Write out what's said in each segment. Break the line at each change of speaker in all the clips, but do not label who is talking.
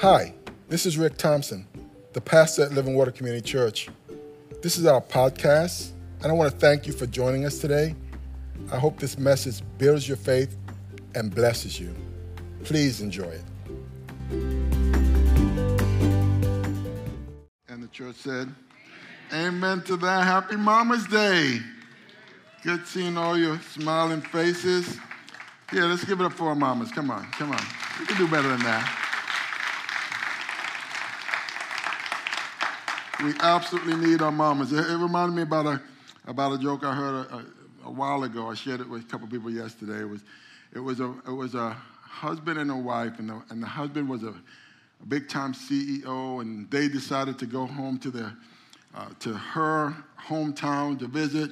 Hi, this is Rick Thompson, the pastor at Living Water Community Church. This is our podcast, and I want to thank you for joining us today. I hope this message builds your faith and blesses you. Please enjoy it.
And the church said, Amen to that. Happy Mama's Day. Good seeing all your smiling faces. Yeah, let's give it up for our mamas. Come on, come on. We can do better than that. We absolutely need our mamas. It, reminded me about a, about a joke I heard a, a, a while ago. I shared it with a couple people yesterday. It was, it was, a, it was a husband and a wife, and the, and the husband was a, a big time CEO, and they decided to go home to, their, uh, to her hometown to visit.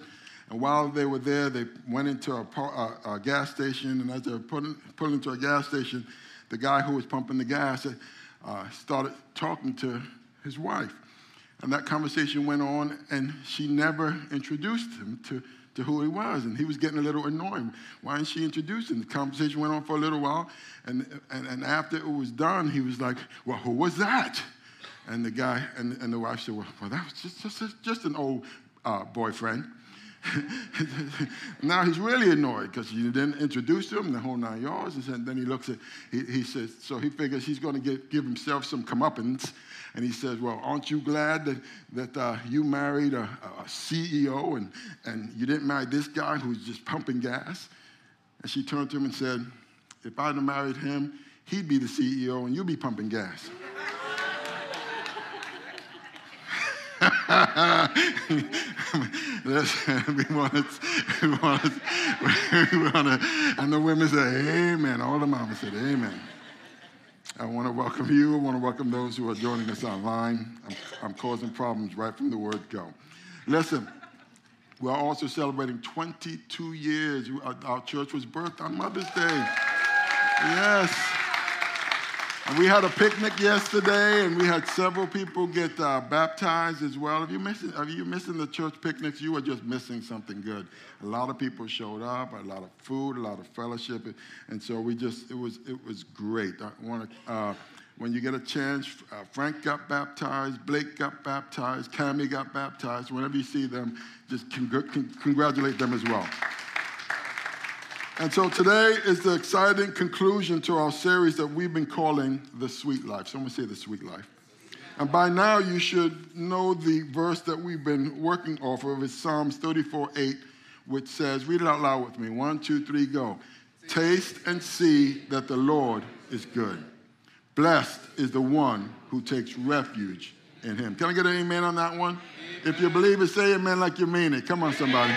And while they were there, they went into a, a, a gas station, and as they were pulling, pulling into a gas station, the guy who was pumping the gas uh, started talking to his wife. And that conversation went on, and she never introduced him to, to who he was. And he was getting a little annoyed. Why didn't she introduce him? The conversation went on for a little while. And, and, and after it was done, he was like, Well, who was that? And the guy, and, and the wife said, Well, well that was just, just, just an old uh, boyfriend. now he's really annoyed because you didn't introduce him the whole nine yards. And then he looks at, he, he says, so he figures he's going to give himself some comeuppance and he says, Well, aren't you glad that, that uh, you married a, a, CEO and, and you didn't marry this guy who's just pumping gas? And she turned to him and said, If I'd have married him, he'd be the CEO and you'd be pumping gas. Listen, we want to, we want to, we want to, and the women said, Amen. All the mamas said, Amen. I want to welcome you. I want to welcome those who are joining us online. I'm, I'm causing problems right from the word go. Listen, we're also celebrating 22 years. Our church was birthed on Mother's Day. Yes. And we had a picnic yesterday, and we had several people get uh, baptized as well. If you missing, are you missing the church picnics? You are just missing something good. A lot of people showed up, a lot of food, a lot of fellowship, and so we just it was it was great. I want to. Uh, when you get a chance, uh, Frank got baptized, Blake got baptized, Cami got baptized. Whenever you see them, just congr- con- congratulate them as well. And so today is the exciting conclusion to our series that we've been calling The Sweet Life. Someone say The Sweet Life. And by now you should know the verse that we've been working off of. It's Psalms 34 8, which says, read it out loud with me. One, two, three, go. Taste and see that the Lord is good. Blessed is the one who takes refuge in him. Can I get an amen on that one? If you believe it, say amen like you mean it. Come on, somebody.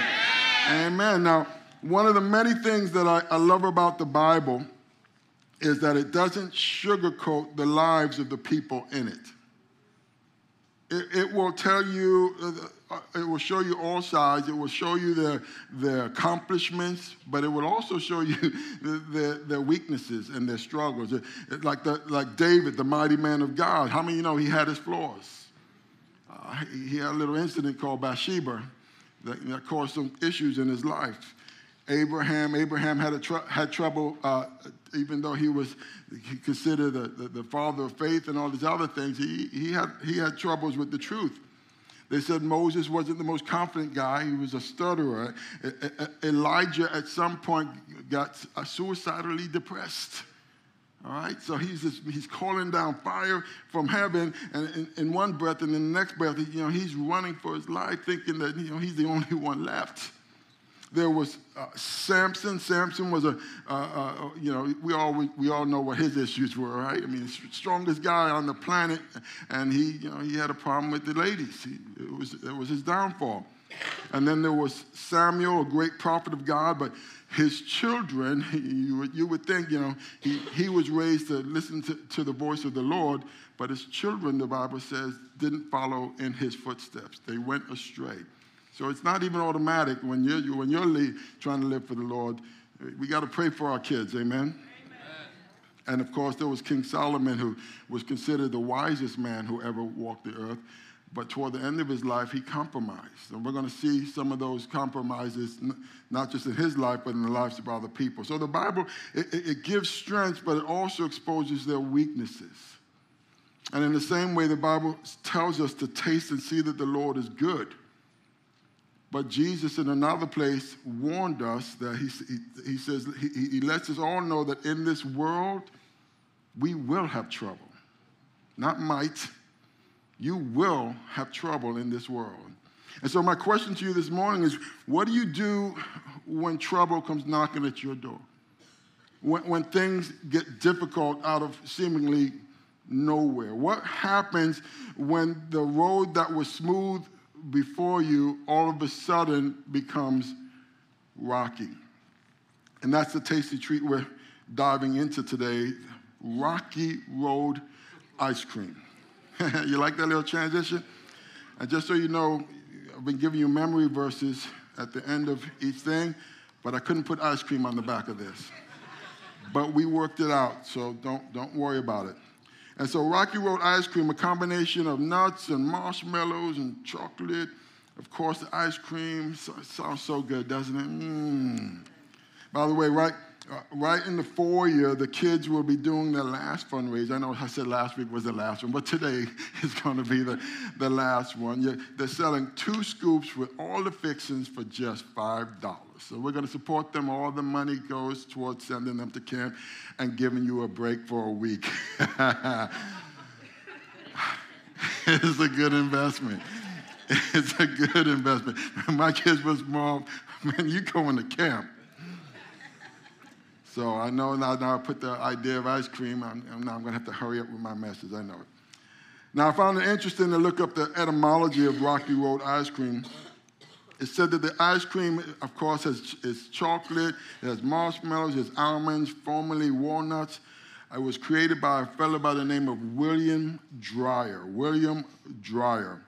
Amen. Now, one of the many things that I, I love about the Bible is that it doesn't sugarcoat the lives of the people in it. It, it will tell you, uh, it will show you all sides. It will show you their, their accomplishments, but it will also show you their, their weaknesses and their struggles. Like, the, like David, the mighty man of God. How many you know he had his flaws? Uh, he had a little incident called Bathsheba that, that caused some issues in his life. Abraham. Abraham had, tr- had trouble, uh, even though he was considered the, the, the, father of faith and all these other things, he, he, had, he had troubles with the truth. They said Moses wasn't the most confident guy, he was a stutterer. Elijah, at some point, got suicidally depressed. All right, so he's just, he's calling down fire from heaven, and in, in, one breath, and in the next breath, you know, he's running for his life, thinking that you know he's the only one left. There was uh, Samson. Samson was a, uh, uh, you know, we all, we, we, all know what his issues were, right? I mean, strongest guy on the planet, and he, you know, he had a problem with the ladies. He, it, was, it was his downfall. And then there was Samuel, a great prophet of God, but his children, you would, you would think, you know, he, he was raised to listen to, to the voice of the Lord, but his children, the Bible says, didn't follow in his footsteps. They went astray. So it's not even automatic when you're, when you're trying to live for the Lord. We got to pray for our kids, amen? amen? And of course, there was King Solomon, who was considered the wisest man who ever walked the earth. But toward the end of his life, he compromised. And we're going to see some of those compromises, not just in his life, but in the lives of other people. So the Bible, it, it gives strength, but it also exposes their weaknesses. And in the same way, the Bible tells us to taste and see that the Lord is good. But Jesus, in another place, warned us that he, he, says, he, he lets us all know that in this world, we will have trouble. Not might, you will have trouble in this world. And so, my question to you this morning is what do you do when trouble comes knocking at your door? When, when things get difficult out of seemingly nowhere? What happens when the road that was smooth before you all of a sudden becomes rocky? And that's the tasty treat we're diving into today Rocky Road ice cream. you like that little transition? And just so you know, I've been giving you memory verses at the end of each thing, but I couldn't put ice cream on the back of this. but we worked it out, so don't, don't worry about it. And so Rocky Road ice cream, a combination of nuts and marshmallows and chocolate. Of course, the ice cream sounds so good, doesn't it? Mm. By the way, right, uh, right in the foyer, the kids will be doing their last fundraiser. I know I said last week was the last one, but today is going to be the, the last one. They're selling two scoops with all the fixings for just $5. So we're going to support them. All the money goes towards sending them to camp and giving you a break for a week. it's a good investment. It's a good investment. My kids were small, man, you going to camp. So I know now, now I put the idea of ice cream, I'm, now I'm going to have to hurry up with my message. I know it. Now I found it interesting to look up the etymology of Rocky Road ice cream. It said that the ice cream, of course, has, is chocolate, it has marshmallows, it has almonds, formerly walnuts. It was created by a fellow by the name of William Dreyer. William Dreyer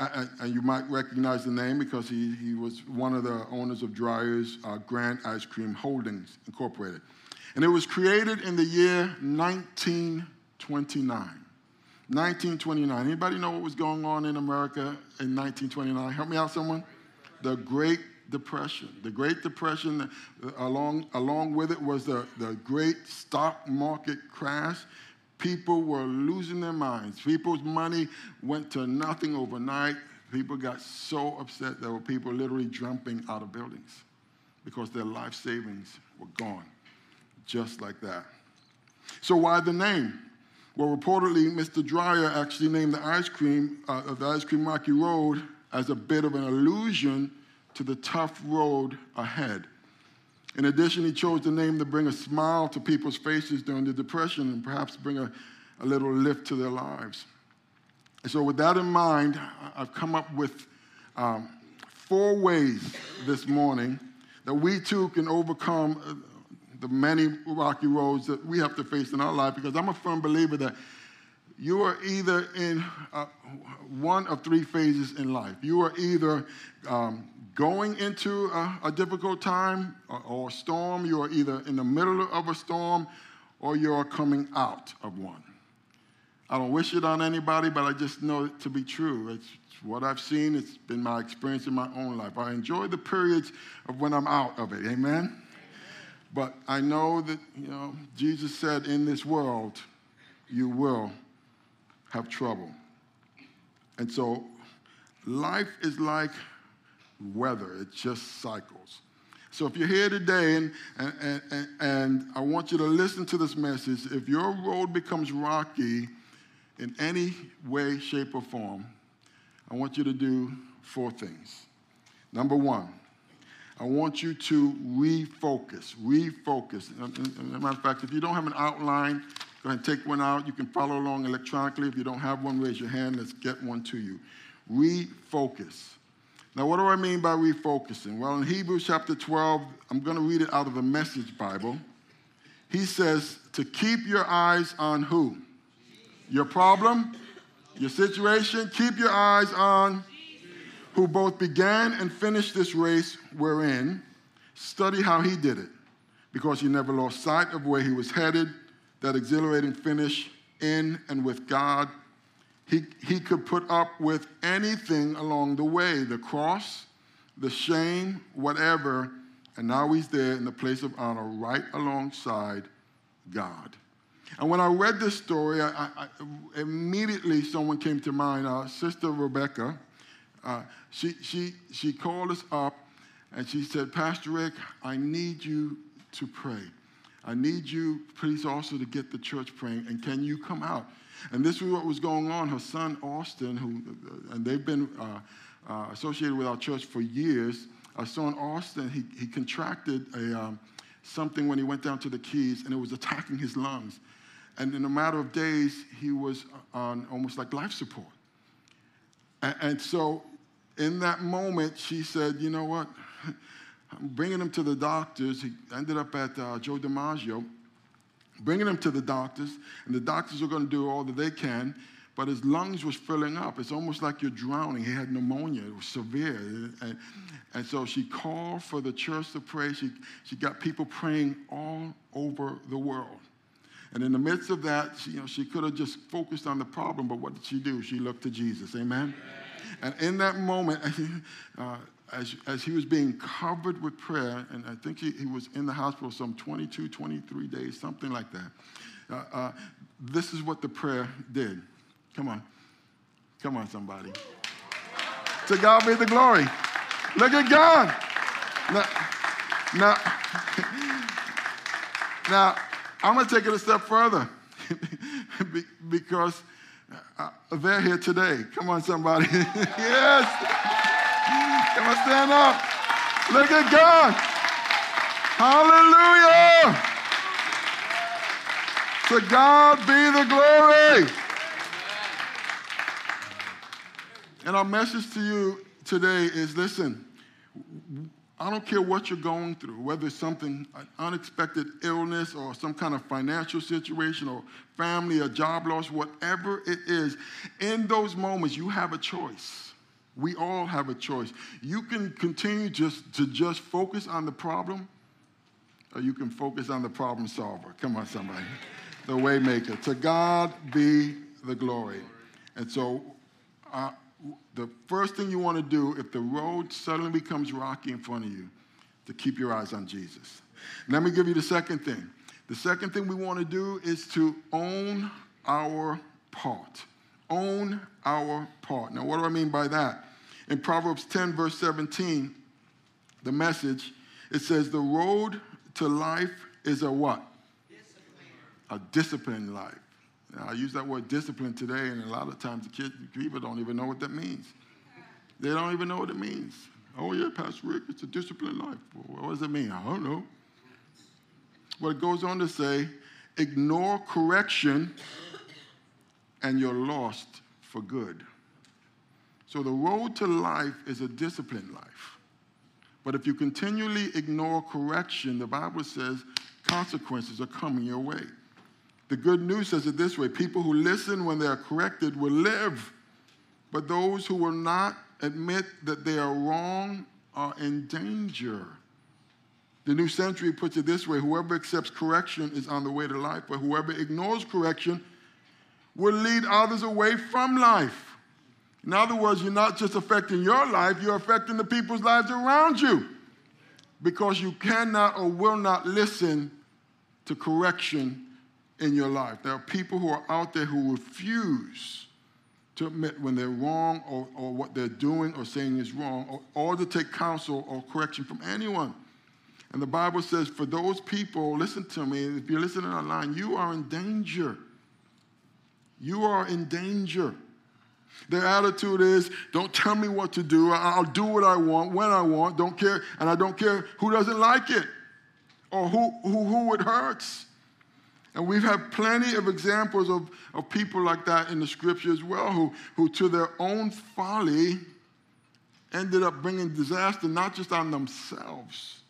and you might recognize the name because he, he was one of the owners of Dreyer's uh, Grand Ice Cream Holdings Incorporated. And it was created in the year 1929. 1929. Anybody know what was going on in America in 1929? Help me out, someone. The Great Depression. The Great Depression, uh, along, along with it was the, the great stock market crash People were losing their minds. People's money went to nothing overnight. People got so upset there were people literally jumping out of buildings because their life savings were gone, just like that. So, why the name? Well, reportedly, Mr. Dreyer actually named the ice cream uh, of the ice cream Rocky Road as a bit of an allusion to the tough road ahead. In addition, he chose the name to bring a smile to people's faces during the Depression and perhaps bring a, a little lift to their lives. And so, with that in mind, I've come up with um, four ways this morning that we too can overcome uh, the many rocky roads that we have to face in our life because I'm a firm believer that you are either in uh, one of three phases in life. You are either um, going into a, a difficult time or, or a storm, you are either in the middle of a storm or you're coming out of one. I don't wish it on anybody, but I just know it to be true. It's what I've seen, it's been my experience in my own life. I enjoy the periods of when I'm out of it. Amen? But I know that, you know, Jesus said, in this world, you will have trouble. And so life is like weather, it just cycles. So if you're here today and, and, and, and, I want you to listen to this message, if your road becomes rocky in any way, shape, or form, I want you to do four things. Number one, I want you to refocus, refocus. As a matter of fact, if you don't have an outline, go ahead and take one out. You can follow along electronically. If you don't have one, raise your hand. Let's get one to you. Refocus. Now, what do I mean by refocusing? Well, in Hebrews chapter 12, I'm going to read it out of the Message Bible. He says to keep your eyes on who? Your problem, your situation. Keep your eyes on who both began and finished this race we're in. Study how he did it because he never lost sight of where he was headed, that exhilarating finish in and with God he, he could put up with anything along the way the cross, the shame, whatever. And now he's there in the place of honor, right alongside God. And when I read this story, I, I, immediately someone came to mind. Uh, Sister Rebecca, uh, she, she, she called us up and she said, Pastor Rick, I need you to pray. I need you, please, also to get the church praying. And can you come out? And this was what was going on. Her son, Austin, who, and they've been uh, uh, associated with our church for years, our son, Austin, he, he contracted a, um, something when he went down to the Keys, and it was attacking his lungs. And in a matter of days, he was on almost like life support. And, and so, in that moment, she said, You know what? I'm bringing him to the doctors. He ended up at uh, Joe DiMaggio, bringing him to the doctors, and the doctors are going to do all that they can, but his lungs was filling up. It's almost like you're drowning. He had pneumonia. It was severe. And, and so she called for the church to pray. She, she got people praying all over the world. And in the midst of that, she, you know, she could have just focused on the problem, but what did she do? She looked to Jesus. Amen? And in that moment, uh, as, as he was being covered with prayer, and I think he, he was in the hospital some 22, 23 days, something like that. Uh, uh, this is what the prayer did. Come on. Come on, somebody. to God be the glory. Look at God. Now, now, now I'm going to take it a step further because uh, they're here today. Come on, somebody. yes. Come on, stand up. Look at God. Hallelujah. To God be the glory. And our message to you today is listen, I don't care what you're going through, whether it's something, an unexpected illness or some kind of financial situation or family or job loss, whatever it is, in those moments, you have a choice. We all have a choice. You can continue just to just focus on the problem, or you can focus on the problem solver. Come on, somebody. The waymaker. To God be the glory. And so, uh, the first thing you want to do if the road suddenly becomes rocky in front of you, to keep your eyes on Jesus. Let me give you the second thing. The second thing we want to do is to own our part own our part. Now, what do I mean by that? In Proverbs 10, verse 17, the message, it says, The road to life is a what? Discipline. A disciplined life. Now, I use that word discipline today, and a lot of times the kids, people don't even know what that means. They don't even know what it means. Oh, yeah, Pastor Rick, it's a disciplined life. What does it mean? I don't know. Well, it goes on to say, ignore correction and you're lost for good. So the road to life is a disciplined life. But if you continually ignore correction, the Bible says consequences are coming your way. The good news says it this way people who listen when they are corrected will live, but those who will not admit that they are wrong are in danger. The New Century puts it this way whoever accepts correction is on the way to life, but whoever ignores correction will lead others away from life. In other words, you're not just affecting your life, you're affecting the people's lives around you because you cannot or will not listen to correction in your life. There are people who are out there who refuse to admit when they're wrong or, or what they're doing or saying is wrong or, or to take counsel or correction from anyone. And the Bible says, for those people, listen to me, if you're listening online, you are in danger you are in danger. Their attitude is, don't tell me what to do. I'll do what I want, when I want, don't care, and I don't care who doesn't like it or who, who, who it hurts. And we've had plenty of examples of, of people like that in the scripture as well, who, who to their own folly ended up bringing disaster not just on themselves,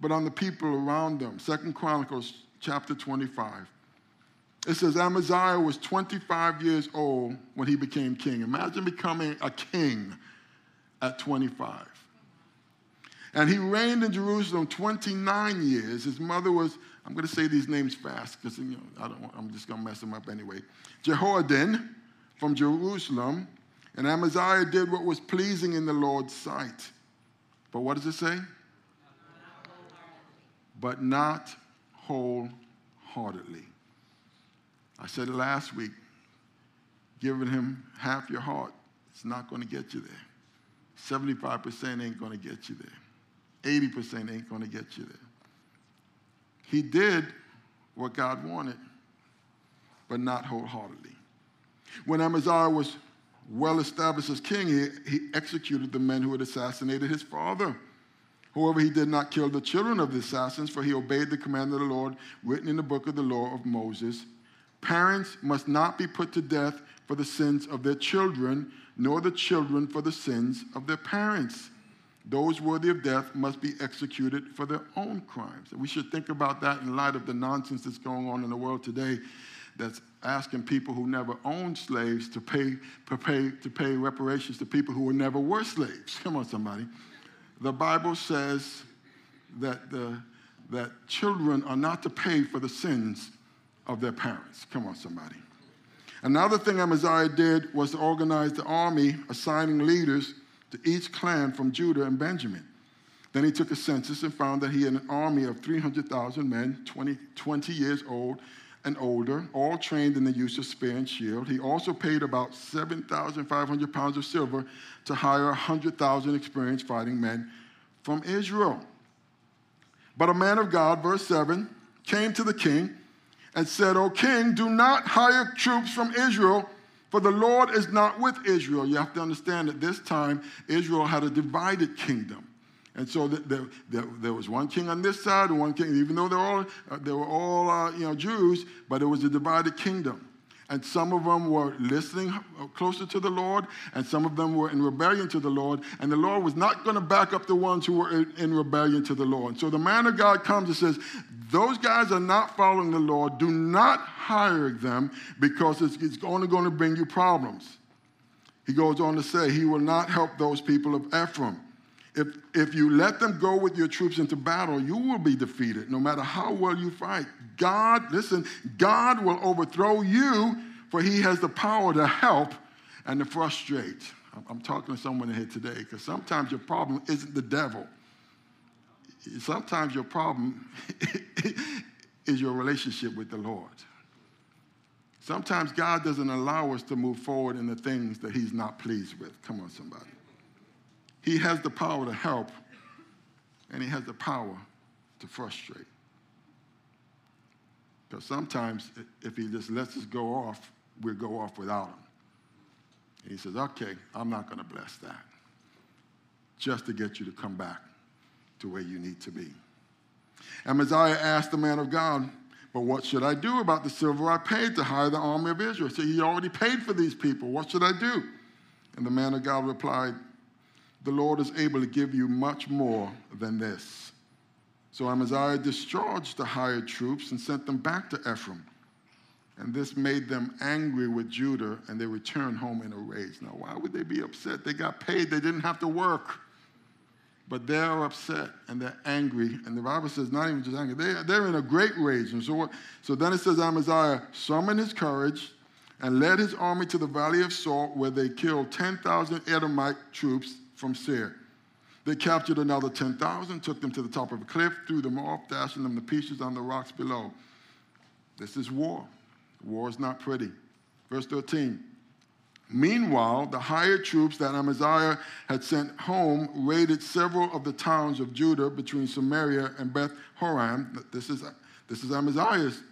but on the people around them. Second Chronicles chapter 25. It says Amaziah was 25 years old when he became king. Imagine becoming a king at 25. And he reigned in Jerusalem 29 years. His mother was, I'm going to say these names fast because you know, I don't I'm just going to mess them up anyway. Jehoiadin from Jerusalem. And Amaziah did what was pleasing in the Lord's sight. But what does it say? But not wholeheartedly. I said it last week giving him half your heart, is not going to get you there. 75% ain't going to get you there. 80% ain't going to get you there. He did what God wanted, but not wholeheartedly. When Amaziah was well established as king, he, he executed the men who had assassinated his father. However, he did not kill the children of the assassins, for he obeyed the command of the Lord written in the book of the law of Moses. Parents must not be put to death for the sins of their children, nor the children for the sins of their parents. Those worthy of death must be executed for their own crimes. we should think about that in light of the nonsense that's going on in the world today that's asking people who never owned slaves to pay, to pay, reparations to people who never were slaves. Come on, somebody. The Bible says that, the, that children are not to pay for the sins of their parents. Come on, somebody. Another thing Amaziah did was to organize the army, assigning leaders to each clan from Judah and Benjamin. Then he took a census and found that he had an army of 300,000 men, 20, 20 years old and older, all trained in the use of spear and shield. He also paid about 7,500 pounds of silver to hire 100,000 experienced fighting men from Israel. But a man of God, verse 7, came to the king and said, O king, do not hire troops from Israel, for the Lord is not with Israel. You have to understand that this time Israel had a divided kingdom. And so the, the, the, there was one king on this side and one king, even though they were all, uh, they were all uh, you know, Jews, but it was a divided kingdom. And some of them were listening closer to the Lord, and some of them were in rebellion to the Lord. And the Lord was not going to back up the ones who were in, in rebellion to the Lord. So the man of God comes and says, Those guys are not following the Lord. Do not hire them because it's, it's only going to bring you problems. He goes on to say, He will not help those people of Ephraim. If, if you let them go with your troops into battle, you will be defeated no matter how well you fight. God, listen, God will overthrow you, for he has the power to help and to frustrate. I'm talking to someone here today because sometimes your problem isn't the devil. Sometimes your problem is your relationship with the Lord. Sometimes God doesn't allow us to move forward in the things that he's not pleased with. Come on, somebody. He has the power to help, and he has the power to frustrate. Because sometimes, if he just lets us go off, we'll go off without him. And he says, Okay, I'm not going to bless that. Just to get you to come back to where you need to be. Amaziah asked the man of God, But what should I do about the silver I paid to hire the army of Israel? So he already paid for these people. What should I do? And the man of God replied, the Lord is able to give you much more than this. So Amaziah discharged the hired troops and sent them back to Ephraim. And this made them angry with Judah, and they returned home in a rage. Now, why would they be upset? They got paid, they didn't have to work. But they're upset and they're angry. And the Bible says, not even just angry, they, they're in a great rage. And so, so then it says, Amaziah summoned his courage and led his army to the valley of Salt, where they killed 10,000 Edomite troops from Seir. They captured another 10,000, took them to the top of a cliff, threw them off, dashing them to pieces on the rocks below. This is war. War is not pretty. Verse 13. Meanwhile, the hired troops that Amaziah had sent home raided several of the towns of Judah between Samaria and Beth Horon. This is, this is Amaziah's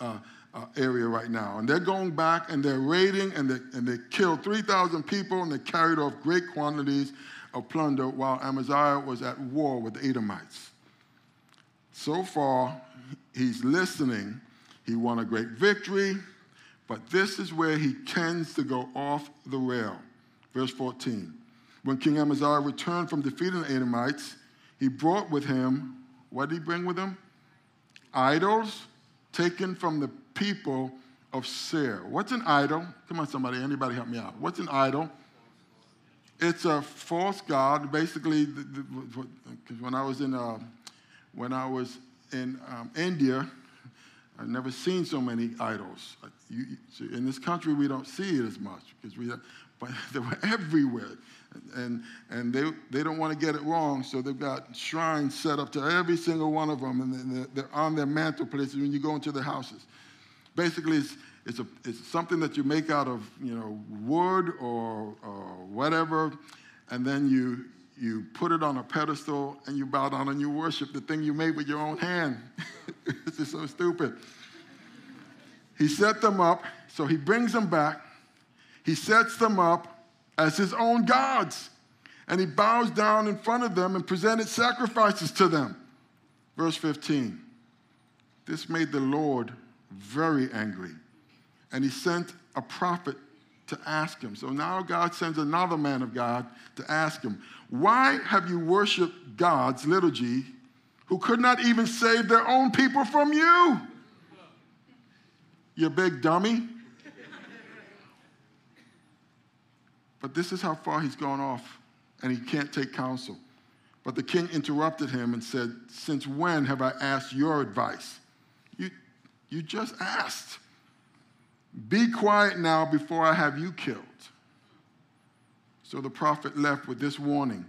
uh, uh, area right now. And they're going back and they're raiding and they, and they killed 3,000 people and they carried off great quantities of plunder while Amaziah was at war with the Edomites. So far, he's listening. He won a great victory, but this is where he tends to go off the rail. Verse 14. When King Amaziah returned from defeating the Edomites, he brought with him, what did he bring with him? Idols taken from the people of Seir. What's an idol? Come on, somebody, anybody help me out. What's an idol? It's a false god. Basically, because when I was in uh, when I was in um, India, I've never seen so many idols. You, in this country, we don't see it as much because we, but they were everywhere, and and they they don't want to get it wrong, so they've got shrines set up to every single one of them, and they're, they're on their mantelplaces when you go into their houses. Basically, it's, it's, a, it's something that you make out of, you know, wood or, or whatever, and then you, you put it on a pedestal and you bow down and you worship the thing you made with your own hand. this is so stupid. He set them up, so he brings them back. He sets them up as his own gods. And he bows down in front of them and presented sacrifices to them. Verse 15. This made the Lord very angry. And he sent a prophet to ask him. So now God sends another man of God to ask him, Why have you worshiped gods, little g, who could not even save their own people from you? You big dummy. but this is how far he's gone off, and he can't take counsel. But the king interrupted him and said, Since when have I asked your advice? You, you just asked. Be quiet now before I have you killed. So the prophet left with this warning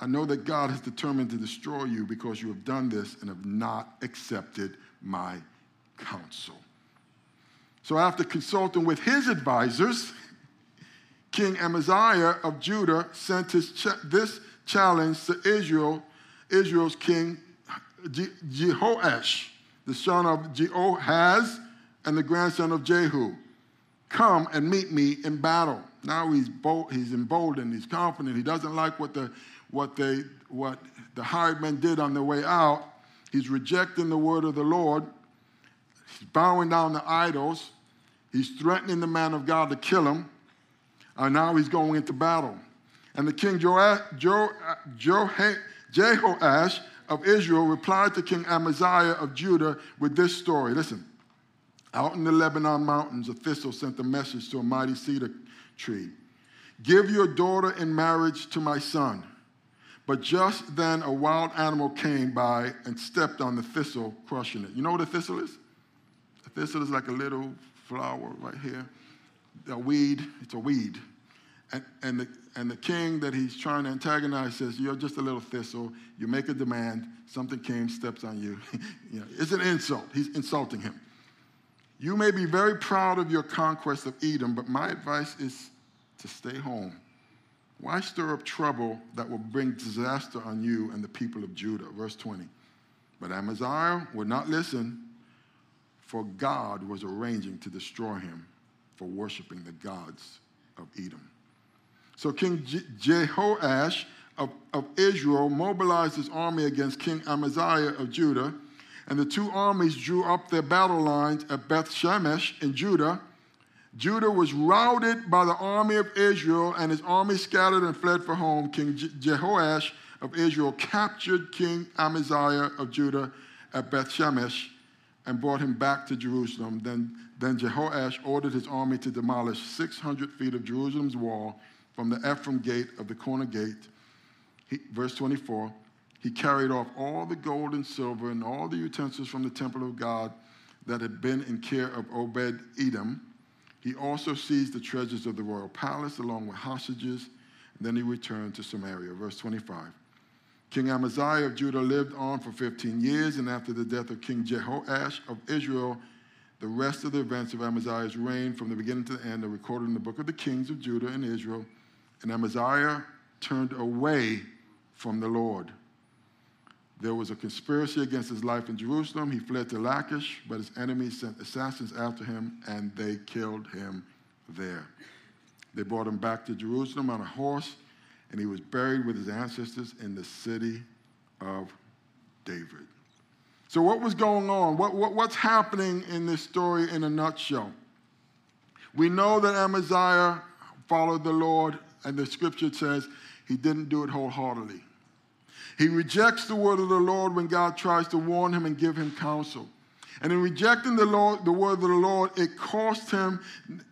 I know that God has determined to destroy you because you have done this and have not accepted my counsel. So after consulting with his advisors, King Amaziah of Judah sent ch- this challenge to Israel, Israel's king Je- Jehoash, the son of Jehoahaz and the grandson of Jehu. Come and meet me in battle. Now he's bold, he's emboldened, he's confident. He doesn't like what the what they what the hired men did on their way out. He's rejecting the word of the Lord. He's bowing down to idols. He's threatening the man of God to kill him. And now he's going into battle. And the king Jehoash of Israel replied to King Amaziah of Judah with this story. Listen, out in the Lebanon mountains, a thistle sent a message to a mighty cedar tree Give your daughter in marriage to my son. But just then a wild animal came by and stepped on the thistle, crushing it. You know what a thistle is? A thistle is like a little flower right here. A weed, it's a weed. And, and, the, and the king that he's trying to antagonize says, You're just a little thistle. You make a demand, something came, steps on you. you know, it's an insult. He's insulting him. You may be very proud of your conquest of Edom, but my advice is to stay home. Why stir up trouble that will bring disaster on you and the people of Judah? Verse 20. But Amaziah would not listen, for God was arranging to destroy him for worshiping the gods of Edom. So King Jehoash of, of Israel mobilized his army against King Amaziah of Judah and the two armies drew up their battle lines at Beth Shemesh in Judah. Judah was routed by the army of Israel, and his army scattered and fled for home. King Jehoash of Israel captured King Amaziah of Judah at Beth Shemesh and brought him back to Jerusalem. Then, then Jehoash ordered his army to demolish 600 feet of Jerusalem's wall from the Ephraim gate of the corner gate. He, verse 24 he carried off all the gold and silver and all the utensils from the temple of God that had been in care of Obed Edom. He also seized the treasures of the royal palace along with hostages. And then he returned to Samaria. Verse 25. King Amaziah of Judah lived on for 15 years, and after the death of King Jehoash of Israel, the rest of the events of Amaziah's reign from the beginning to the end are recorded in the book of the kings of Judah and Israel. And Amaziah turned away from the Lord there was a conspiracy against his life in Jerusalem. He fled to Lachish, but his enemies sent assassins after him, and they killed him there. They brought him back to Jerusalem on a horse, and he was buried with his ancestors in the city of David. So, what was going on? What, what, what's happening in this story in a nutshell? We know that Amaziah followed the Lord, and the scripture says he didn't do it wholeheartedly. He rejects the word of the Lord when God tries to warn him and give him counsel. And in rejecting the, Lord, the word of the Lord, it cost him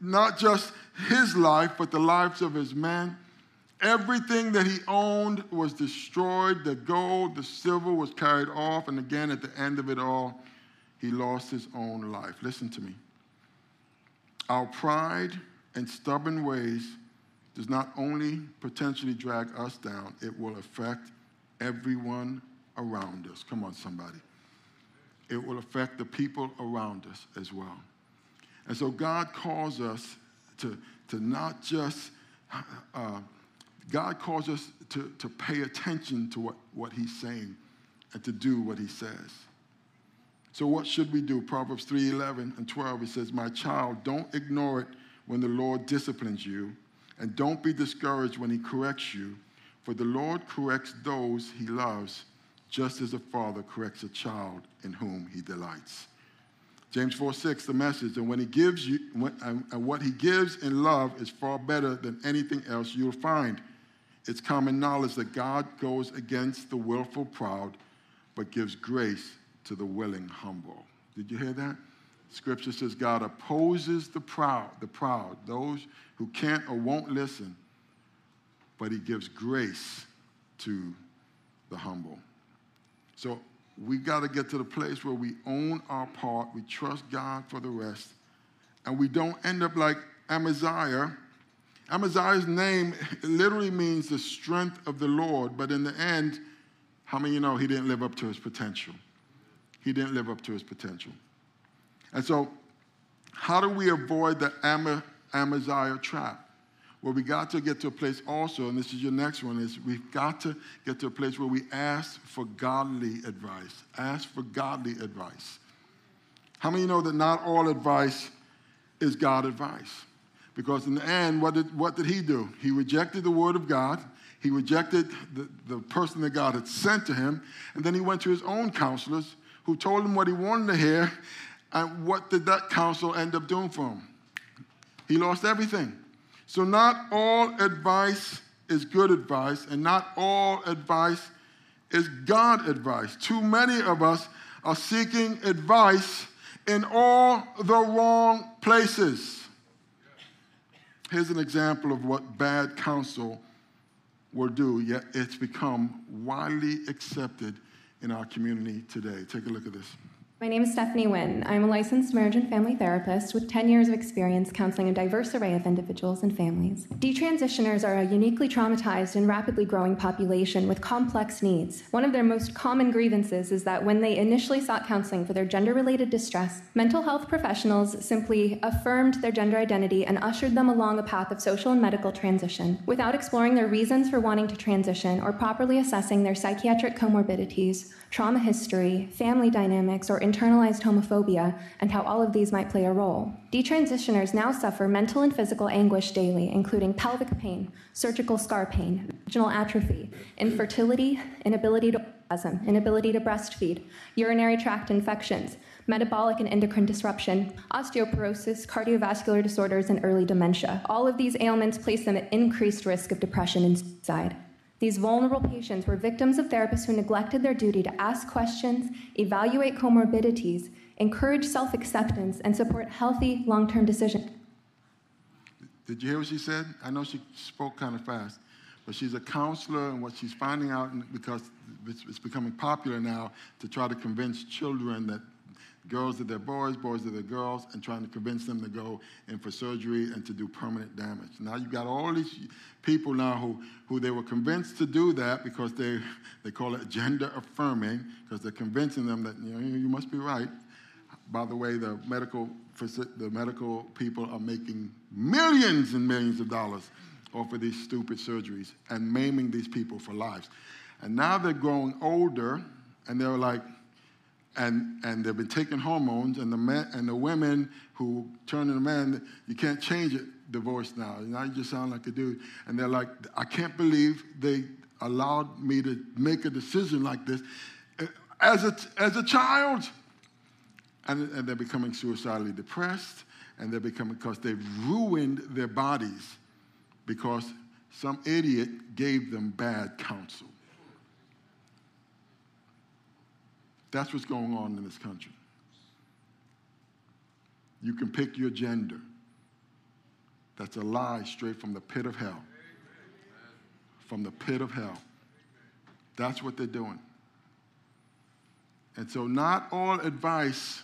not just his life, but the lives of his men. Everything that he owned was destroyed. The gold, the silver was carried off. And again, at the end of it all, he lost his own life. Listen to me. Our pride and stubborn ways does not only potentially drag us down, it will affect everyone around us. Come on, somebody. It will affect the people around us as well. And so God calls us to, to not just, uh, God calls us to, to pay attention to what, what he's saying and to do what he says. So what should we do? Proverbs 3:11 and 12, it says, My child, don't ignore it when the Lord disciplines you, and don't be discouraged when he corrects you, for the Lord corrects those he loves, just as a father corrects a child in whom he delights. James 4 6, the message, and when he gives you, and what he gives in love is far better than anything else you'll find. It's common knowledge that God goes against the willful proud, but gives grace to the willing humble. Did you hear that? Scripture says God opposes the proud, the proud, those who can't or won't listen, but he gives grace to the humble. So we got to get to the place where we own our part, we trust God for the rest, and we don't end up like Amaziah. Amaziah's name literally means the strength of the Lord, but in the end, how many you know he didn't live up to his potential? He didn't live up to his potential. And so, how do we avoid the Amaziah trap? Well, we got to get to a place also, and this is your next one, is we've got to get to a place where we ask for godly advice. Ask for godly advice. How many know that not all advice is God advice? Because in the end, what did, what did he do? He rejected the word of God. He rejected the, the person that God had sent to him. And then he went to his own counselors who told him what he wanted to hear. And what did that counsel end up doing for him? He lost everything. So, not all advice is good advice, and not all advice is God advice. Too many of us are seeking advice in all the wrong places. Here's an example of what bad counsel will do, yet it's become widely accepted in our community today. Take a look at this.
My name is Stephanie Winn. I'm a licensed marriage and family therapist with 10 years of experience counseling a diverse array of individuals and families. Detransitioners are a uniquely traumatized and rapidly growing population with complex needs. One of their most common grievances is that when they initially sought counseling for their gender related distress, mental health professionals simply affirmed their gender identity and ushered them along a path of social and medical transition without exploring their reasons for wanting to transition or properly assessing their psychiatric comorbidities trauma history, family dynamics, or internalized homophobia, and how all of these might play a role. Detransitioners now suffer mental and physical anguish daily, including pelvic pain, surgical scar pain, vaginal atrophy, infertility, inability to orgasm, inability to breastfeed, urinary tract infections, metabolic and endocrine disruption, osteoporosis, cardiovascular disorders, and early dementia. All of these ailments place them at increased risk of depression and suicide. These vulnerable patients were victims of therapists who neglected their duty to ask questions, evaluate comorbidities, encourage self acceptance, and support healthy long term decisions.
Did you hear what she said? I know she spoke kind of fast, but she's a counselor, and what she's finding out, because it's becoming popular now to try to convince children that girls are their boys, boys are their girls, and trying to convince them to go in for surgery and to do permanent damage. Now you've got all these people now who, who they were convinced to do that because they, they call it gender affirming, because they're convincing them that you, know, you must be right. By the way, the medical, the medical people are making millions and millions of dollars off of these stupid surgeries and maiming these people for lives. And now they're growing older and they're like, and, and they've been taking hormones, and the, men, and the women who turn into men, you can't change it, divorce now. Now you just sound like a dude. And they're like, I can't believe they allowed me to make a decision like this uh, as a, as a child. And, and they're becoming suicidally depressed, and they're becoming, because they've ruined their bodies because some idiot gave them bad counsel. That's what's going on in this country. You can pick your gender. That's a lie straight from the pit of hell. From the pit of hell. That's what they're doing. And so, not all advice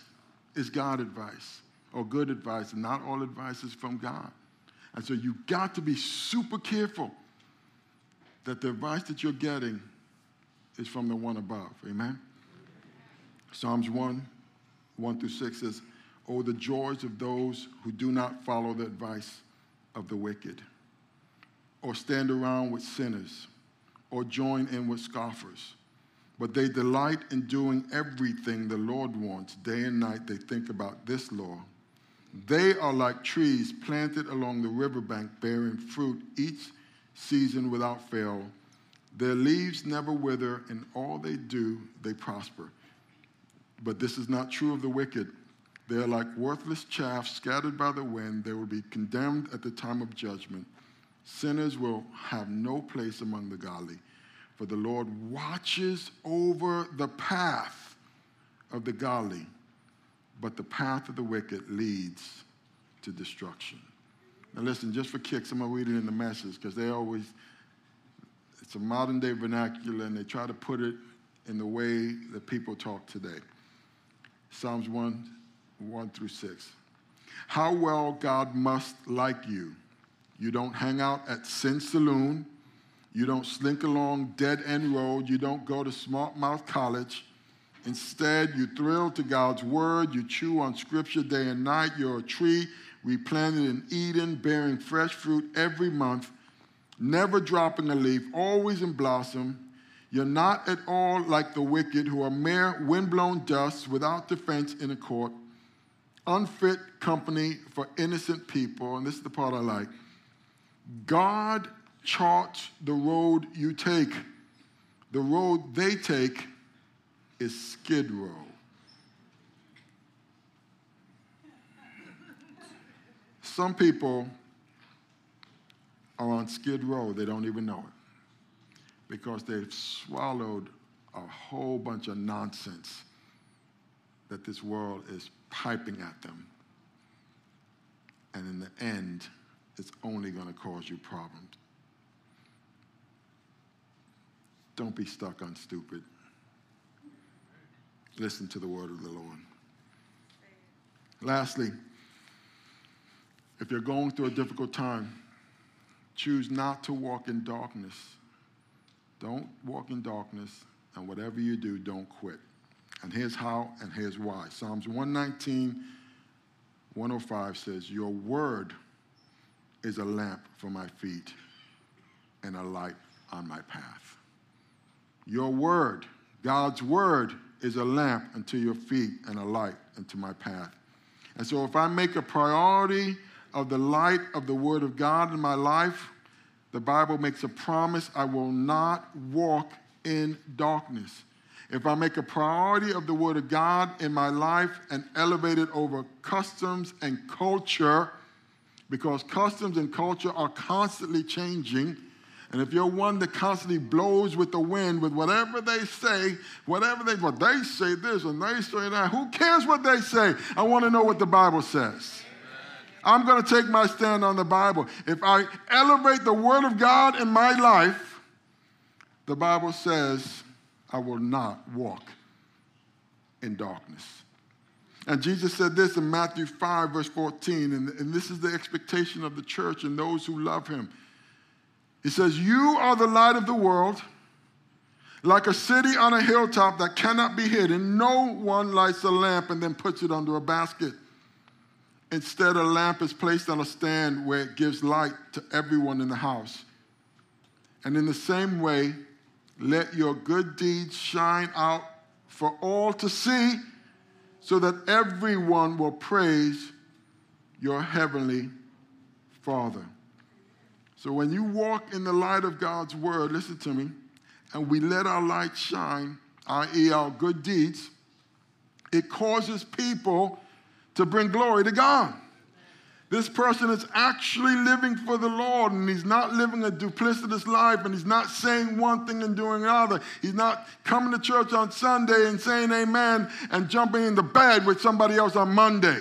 is God advice or good advice, and not all advice is from God. And so, you've got to be super careful that the advice that you're getting is from the one above. Amen? Psalms 1, 1 through 6 says, Oh, the joys of those who do not follow the advice of the wicked, or stand around with sinners, or join in with scoffers. But they delight in doing everything the Lord wants. Day and night they think about this law. They are like trees planted along the riverbank, bearing fruit each season without fail. Their leaves never wither, and all they do, they prosper. But this is not true of the wicked. They are like worthless chaff scattered by the wind. They will be condemned at the time of judgment. Sinners will have no place among the godly, for the Lord watches over the path of the godly, but the path of the wicked leads to destruction. Now, listen, just for kicks, I'm going to read it in the message because they always, it's a modern day vernacular and they try to put it in the way that people talk today. Psalms 1 1 through 6. How well God must like you. You don't hang out at Sin Saloon. You don't slink along dead end road. You don't go to smart mouth college. Instead, you thrill to God's word. You chew on scripture day and night. You're a tree replanted in Eden, bearing fresh fruit every month, never dropping a leaf, always in blossom. You're not at all like the wicked who are mere windblown dust without defense in a court unfit company for innocent people, and this is the part I like. God charts the road you take. The road they take is skid row. Some people are on skid row, they don't even know it because they've swallowed a whole bunch of nonsense that this world is piping at them. And in the end, it's only going to cause you problems. Don't be stuck on stupid. Listen to the word of the Lord. Lastly, if you're going through a difficult time, choose not to walk in darkness. Don't walk in darkness, and whatever you do, don't quit. And here's how and here's why. Psalms 119, 105 says, Your word is a lamp for my feet and a light on my path. Your word, God's word, is a lamp unto your feet and a light unto my path. And so if I make a priority of the light of the word of God in my life, the Bible makes a promise I will not walk in darkness if I make a priority of the Word of God in my life and elevate it over customs and culture, because customs and culture are constantly changing. And if you're one that constantly blows with the wind with whatever they say, whatever they, well, they say this and they say that, who cares what they say? I want to know what the Bible says. I'm going to take my stand on the Bible. If I elevate the Word of God in my life, the Bible says I will not walk in darkness. And Jesus said this in Matthew 5, verse 14, and, and this is the expectation of the church and those who love him. He says, You are the light of the world, like a city on a hilltop that cannot be hidden. No one lights a lamp and then puts it under a basket. Instead, a lamp is placed on a stand where it gives light to everyone in the house. And in the same way, let your good deeds shine out for all to see, so that everyone will praise your heavenly Father. So when you walk in the light of God's word, listen to me, and we let our light shine, i.e., our good deeds, it causes people to bring glory to God. This person is actually living for the Lord and he's not living a duplicitous life and he's not saying one thing and doing another. He's not coming to church on Sunday and saying amen and jumping in the bed with somebody else on Monday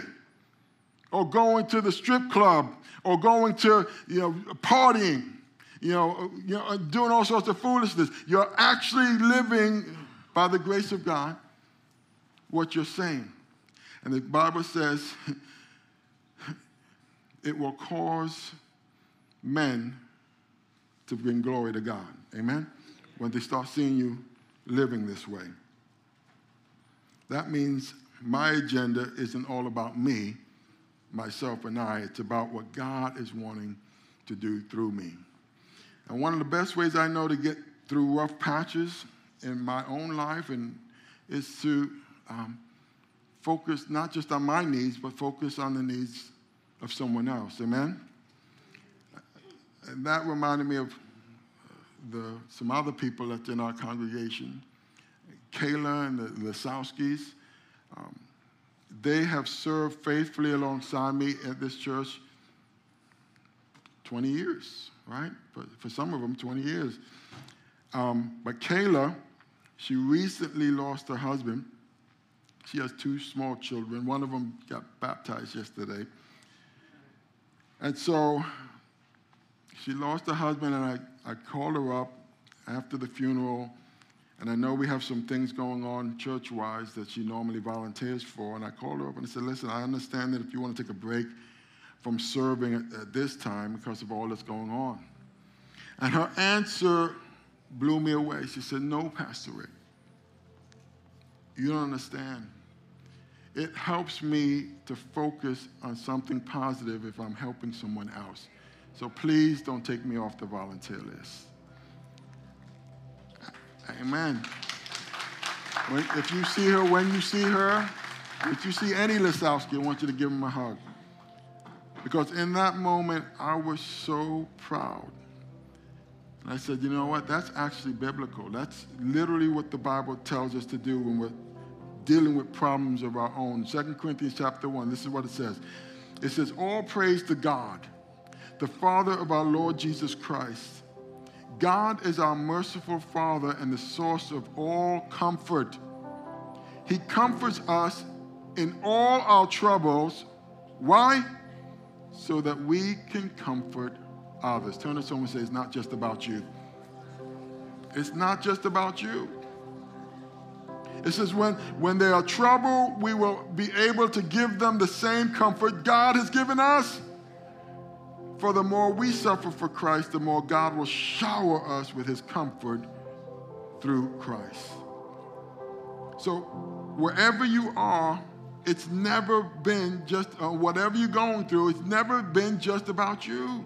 or going to the strip club or going to, you know, partying, you know, you know doing all sorts of foolishness. You're actually living by the grace of God what you're saying. And the Bible says, it will cause men to bring glory to God. Amen? When they start seeing you living this way. That means my agenda isn't all about me, myself, and I. It's about what God is wanting to do through me. And one of the best ways I know to get through rough patches in my own life and is to um, focus not just on my needs, but focus on the needs of someone else. Amen? And that reminded me of the, some other people that's in our congregation, Kayla and the Lesowskis. Um, they have served faithfully alongside me at this church 20 years, right? For, for some of them, 20 years. Um, but Kayla, she recently lost her husband. She has two small children. One of them got baptized yesterday. And so she lost her husband, and I, I called her up after the funeral. And I know we have some things going on church wise that she normally volunteers for. And I called her up and I said, Listen, I understand that if you want to take a break from serving at, at this time because of all that's going on. And her answer blew me away. She said, No, Pastor Rick. You don't understand. It helps me to focus on something positive if I'm helping someone else. So please don't take me off the volunteer list. Amen. When, if you see her, when you see her, if you see any Lesowski, I want you to give him a hug. Because in that moment, I was so proud. I said, you know what? That's actually biblical. That's literally what the Bible tells us to do when we're dealing with problems of our own. 2 Corinthians chapter 1, this is what it says. It says, All praise to God, the Father of our Lord Jesus Christ. God is our merciful Father and the source of all comfort. He comforts us in all our troubles. Why? So that we can comfort others. Turn to someone and say, It's not just about you. It's not just about you. It says, when, when they are troubled, we will be able to give them the same comfort God has given us. For the more we suffer for Christ, the more God will shower us with his comfort through Christ. So, wherever you are, it's never been just, uh, whatever you're going through, it's never been just about you.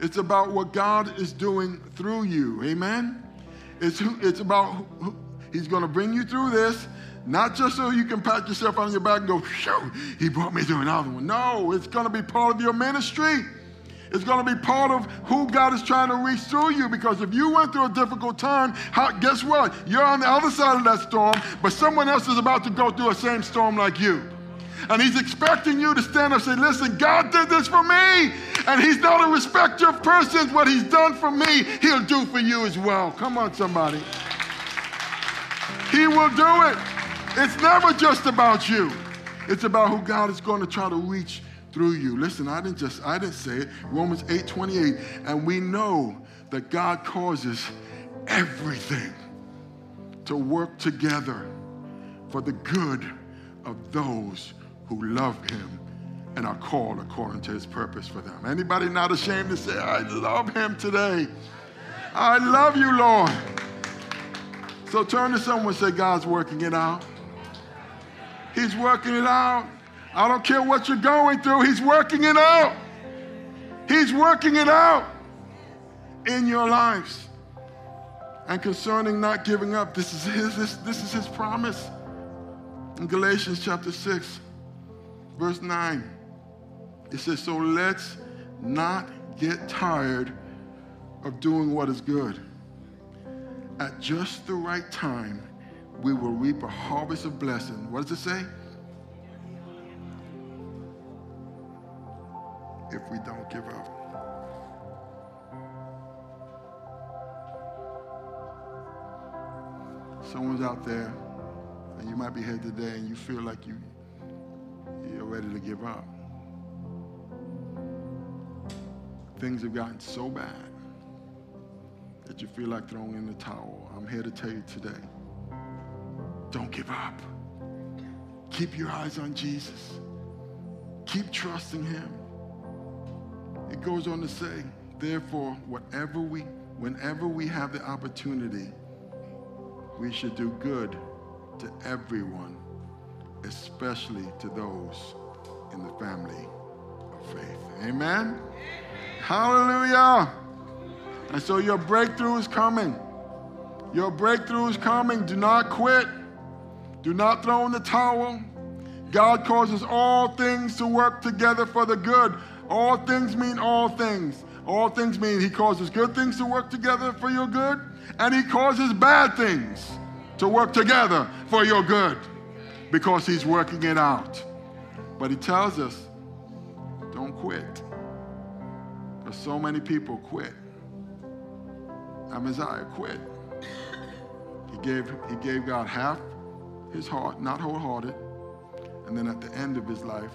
It's about what God is doing through you. Amen? It's, it's about He's going to bring you through this, not just so you can pat yourself on your back and go, Shoo, he brought me through another one. No, it's going to be part of your ministry. It's going to be part of who God is trying to reach through you because if you went through a difficult time, how, guess what? You're on the other side of that storm, but someone else is about to go through a same storm like you. And he's expecting you to stand up and say, Listen, God did this for me. And he's not a respecter of persons. What he's done for me, he'll do for you as well. Come on, somebody. He will do it. It's never just about you. It's about who God is going to try to reach through you. Listen, I didn't just I didn't say it. Romans 8 28. And we know that God causes everything to work together for the good of those who love him and are called according to his purpose for them. Anybody not ashamed to say, I love him today? I love you, Lord. So turn to someone and say, God's working it out. He's working it out. I don't care what you're going through, He's working it out. He's working it out in your lives. And concerning not giving up, this is his, this, this is his promise. In Galatians chapter 6, verse 9, it says, So let's not get tired of doing what is good at just the right time, we will reap a harvest of blessing. What does it say? If we don't give up. Someone's out there, and you might be here today, and you feel like you, you're ready to give up. Things have gotten so bad that you feel like throwing in the towel, I'm here to tell you today don't give up. Keep your eyes on Jesus. Keep trusting him. It goes on to say, therefore, whatever we, whenever we have the opportunity, we should do good to everyone, especially to those in the family of faith. Amen? Hallelujah. And so your breakthrough is coming. Your breakthrough is coming. Do not quit. Do not throw in the towel. God causes all things to work together for the good. All things mean all things. All things mean He causes good things to work together for your good, and He causes bad things to work together for your good because He's working it out. But He tells us don't quit. Because so many people quit. Amaziah quit. He gave, he gave God half his heart, not wholehearted. And then at the end of his life,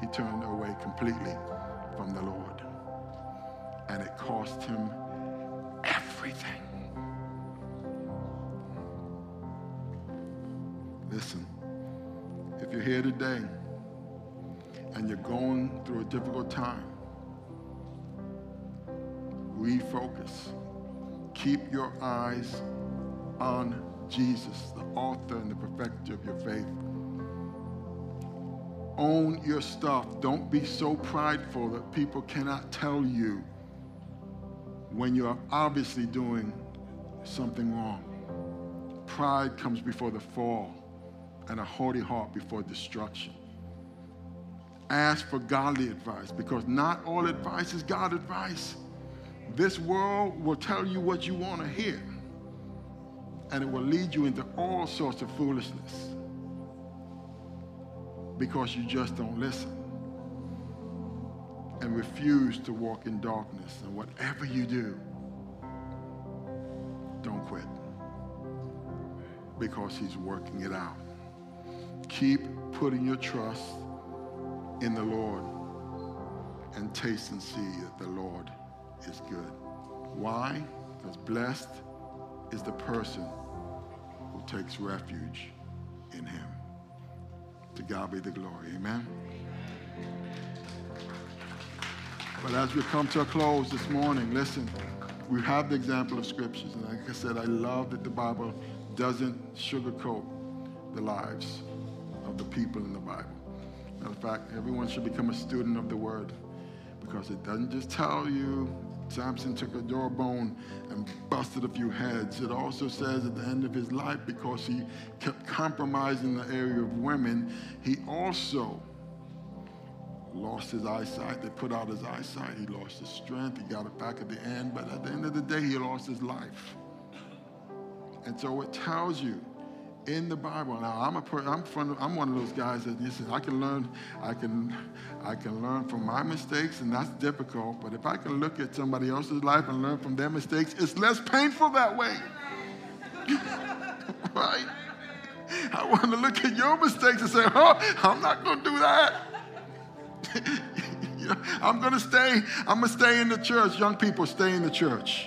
he turned away completely from the Lord. And it cost him everything. Listen, if you're here today and you're going through a difficult time, refocus. Keep your eyes on Jesus, the author and the perfecter of your faith. Own your stuff. Don't be so prideful that people cannot tell you when you're obviously doing something wrong. Pride comes before the fall, and a haughty heart before destruction. Ask for godly advice because not all advice is God advice. This world will tell you what you want to hear and it will lead you into all sorts of foolishness because you just don't listen and refuse to walk in darkness. And whatever you do, don't quit because he's working it out. Keep putting your trust in the Lord and taste and see that the Lord is good. Why? Because blessed is the person who takes refuge in him. To God be the glory. Amen. But as we come to a close this morning, listen, we have the example of scriptures. And like I said, I love that the Bible doesn't sugarcoat the lives of the people in the Bible. Matter of fact, everyone should become a student of the word because it doesn't just tell you Samson took a jawbone and busted a few heads. It also says at the end of his life, because he kept compromising the area of women, he also lost his eyesight. They put out his eyesight. He lost his strength. He got it back at the end. But at the end of the day, he lost his life. And so it tells you in the Bible. Now I'm a per, I'm, from, I'm one of those guys that listen. I can learn I can I can learn from my mistakes, and that's difficult. But if I can look at somebody else's life and learn from their mistakes, it's less painful that way. right? I want to look at your mistakes and say, "Oh, I'm not going to do that." you I'm going to stay. I'm going to stay in the church. Young people, stay in the church.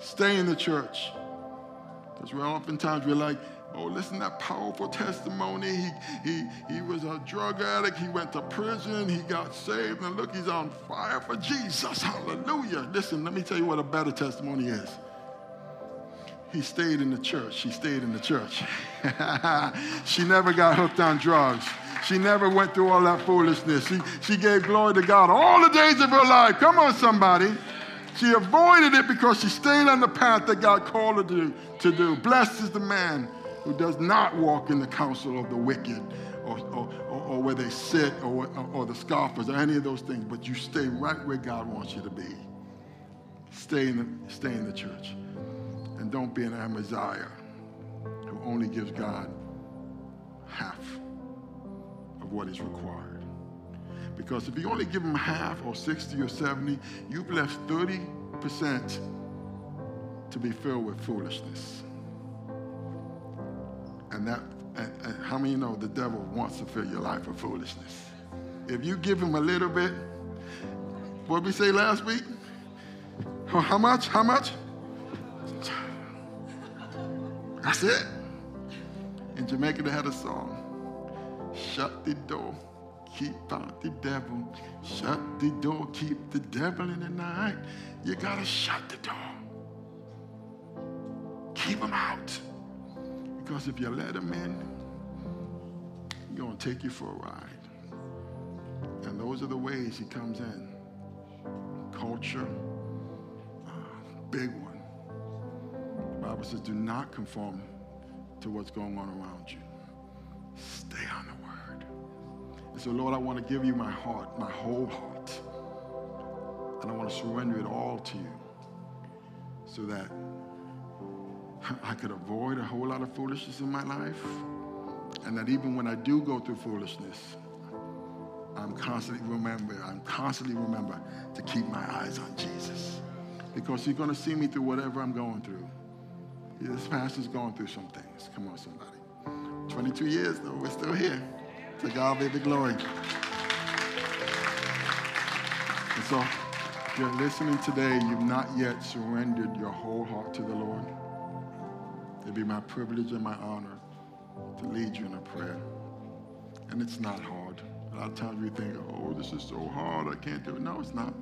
Stay in the church. Because we're oftentimes we're like, oh, listen that powerful testimony. He, he, he was a drug addict. He went to prison. He got saved. And look, he's on fire for Jesus. Hallelujah. Listen, let me tell you what a better testimony is. He stayed in the church. She stayed in the church. she never got hooked on drugs. She never went through all that foolishness. She, she gave glory to God all the days of her life. Come on, somebody. She avoided it because she stayed on the path that God called her to, to do. Blessed is the man who does not walk in the counsel of the wicked or, or, or, or where they sit or, or the scoffers or any of those things, but you stay right where God wants you to be. Stay in the, stay in the church. And don't be an Amaziah who only gives God half of what is required. Because if you only give them half or 60 or 70, you've left 30% to be filled with foolishness. And that, and, and how many know the devil wants to fill your life with foolishness? If you give him a little bit, what we say last week? How much? How much? That's it. In Jamaica, they had a song. Shut the door keep out the devil. Shut the door, keep the devil in the night. You gotta shut the door. Keep him out. Because if you let him in, he's gonna take you for a ride. And those are the ways he comes in. Culture, uh, big one. The Bible says, do not conform to what's going on around you. Stay on the word. And so, Lord, I want to give you my heart, my whole heart. And I want to surrender it all to you so that I could avoid a whole lot of foolishness in my life. And that even when I do go through foolishness, I'm constantly remember, I'm constantly remember to keep my eyes on Jesus. Because he's going to see me through whatever I'm going through. This pastor's going through some things. Come on, somebody. 22 years, though, we're still here. To God be the glory. And so, if you're listening today, you've not yet surrendered your whole heart to the Lord. It'd be my privilege and my honor to lead you in a prayer. And it's not hard. A lot of times we think, oh, this is so hard, I can't do it. No, it's not.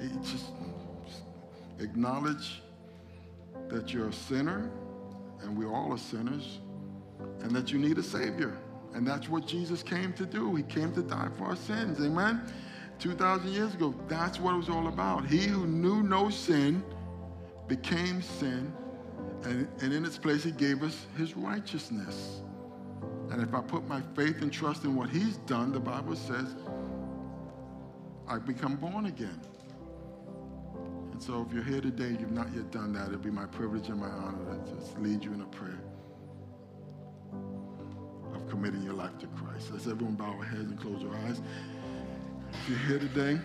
It just, just acknowledge that you're a sinner, and we're all are sinners, and that you need a Savior. And that's what Jesus came to do. He came to die for our sins. Amen? 2,000 years ago, that's what it was all about. He who knew no sin became sin, and, and in its place, he gave us his righteousness. And if I put my faith and trust in what he's done, the Bible says, I become born again. And so if you're here today, you've not yet done that, it'd be my privilege and my honor to just lead you in a prayer committing your life to Christ. Let's everyone bow our heads and close our eyes. If you're here today,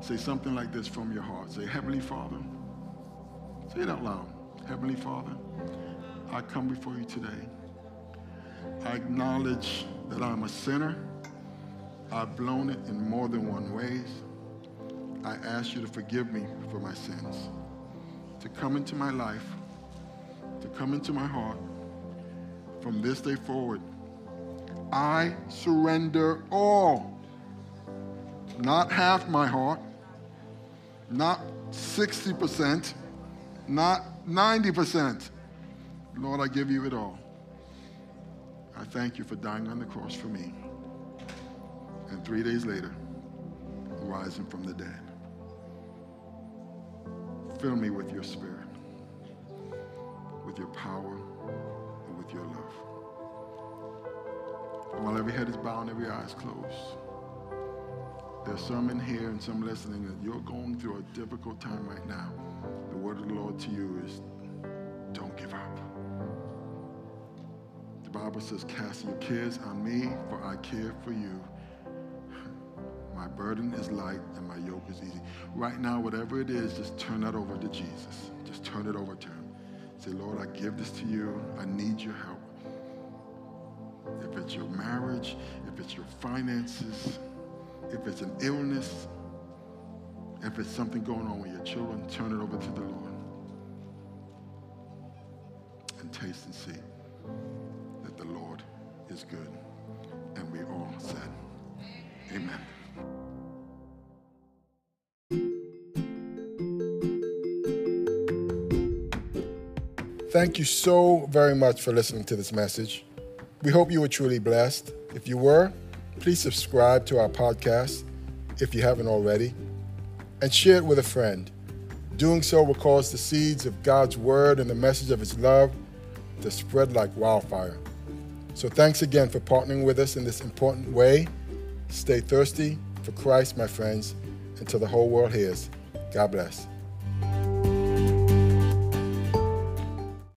say something like this from your heart. Say, Heavenly Father. Say it out loud. Heavenly Father, I come before you today. I acknowledge that I'm a sinner. I've blown it in more than one ways. I ask you to forgive me for my sins, to come into my life, to come into my heart from this day forward. I surrender all, not half my heart, not 60%, not 90%. Lord, I give you it all. I thank you for dying on the cross for me. And three days later, rising from the dead. Fill me with your spirit, with your power, and with your love. And while every head is bowed and every eye is closed, there's some in here and some listening that you're going through a difficult time right now. The word of the Lord to you is don't give up. The Bible says, Cast your cares on me, for I care for you. My burden is light and my yoke is easy. Right now, whatever it is, just turn that over to Jesus. Just turn it over to Him. Say, Lord, I give this to you. I need your help. If it's your marriage, if it's your finances, if it's an illness, if it's something going on with your children, turn it over to the Lord. And taste and see that the Lord is good. And we all said, Amen.
Thank you so very much for listening to this message. We hope you were truly blessed. If you were, please subscribe to our podcast if you haven't already and share it with a friend. Doing so will cause the seeds of God's word and the message of his love to spread like wildfire. So thanks again for partnering with us in this important way. Stay thirsty for Christ, my friends, until the whole world hears. God bless.